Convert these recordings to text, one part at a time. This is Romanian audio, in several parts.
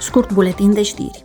Scurt buletin de știri.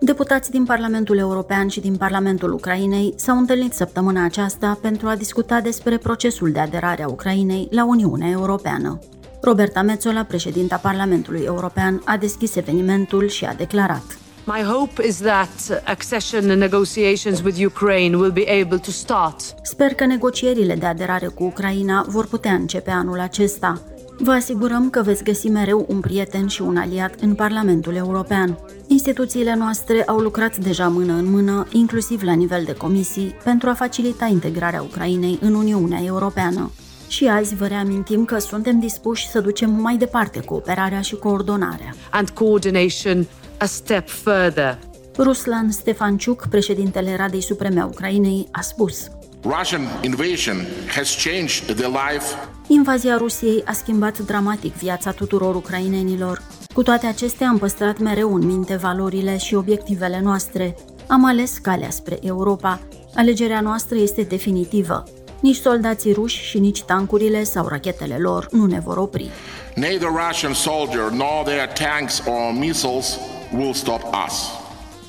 Deputații din Parlamentul European și din Parlamentul Ucrainei s-au întâlnit săptămâna aceasta pentru a discuta despre procesul de aderare a Ucrainei la Uniunea Europeană. Roberta Metzola, președinta Parlamentului European, a deschis evenimentul și a declarat My hope is that accession negotiations with Ukraine will be able to start. Sper că negocierile de aderare cu Ucraina vor putea începe anul acesta. Vă asigurăm că veți găsi mereu un prieten și un aliat în Parlamentul European. Instituțiile noastre au lucrat deja mână în mână, inclusiv la nivel de comisii, pentru a facilita integrarea Ucrainei în Uniunea Europeană. Și azi vă reamintim că suntem dispuși să ducem mai departe cooperarea și coordonarea. And coordination a step further. Ruslan Stefanciuc, președintele Radei Supreme a Ucrainei, a spus Russian invasion has changed the life Invazia Rusiei a schimbat dramatic viața tuturor ucrainenilor. Cu toate acestea am păstrat mereu în minte valorile și obiectivele noastre. Am ales calea spre Europa. Alegerea noastră este definitivă. Nici soldații ruși și nici tancurile sau rachetele lor nu ne vor opri. Neither Russian soldier nor their tanks or missiles will stop us.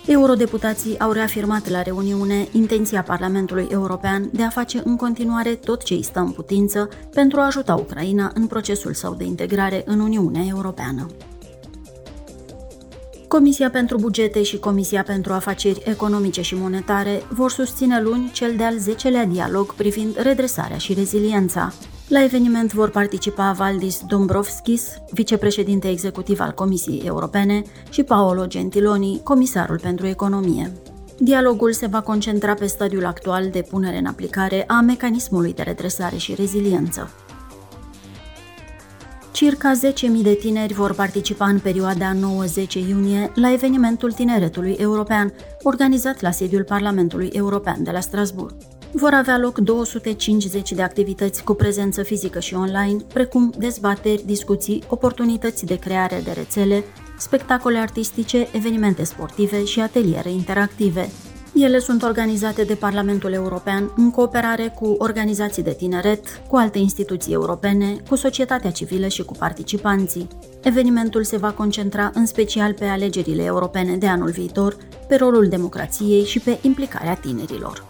Eurodeputații au reafirmat la reuniune intenția Parlamentului European de a face în continuare tot ce îi stă în putință pentru a ajuta Ucraina în procesul său de integrare în Uniunea Europeană. Comisia pentru Bugete și Comisia pentru Afaceri Economice și Monetare vor susține luni cel de-al 10-lea dialog privind redresarea și reziliența, la eveniment vor participa Valdis Dombrovskis, vicepreședinte executiv al Comisiei Europene, și Paolo Gentiloni, comisarul pentru economie. Dialogul se va concentra pe stadiul actual de punere în aplicare a mecanismului de redresare și reziliență. Circa 10.000 de tineri vor participa în perioada 9-10 iunie la evenimentul Tineretului European, organizat la sediul Parlamentului European de la Strasbourg vor avea loc 250 de activități cu prezență fizică și online, precum dezbateri, discuții, oportunități de creare de rețele, spectacole artistice, evenimente sportive și ateliere interactive. Ele sunt organizate de Parlamentul European în cooperare cu organizații de tineret, cu alte instituții europene, cu societatea civilă și cu participanții. Evenimentul se va concentra în special pe alegerile europene de anul viitor, pe rolul democrației și pe implicarea tinerilor.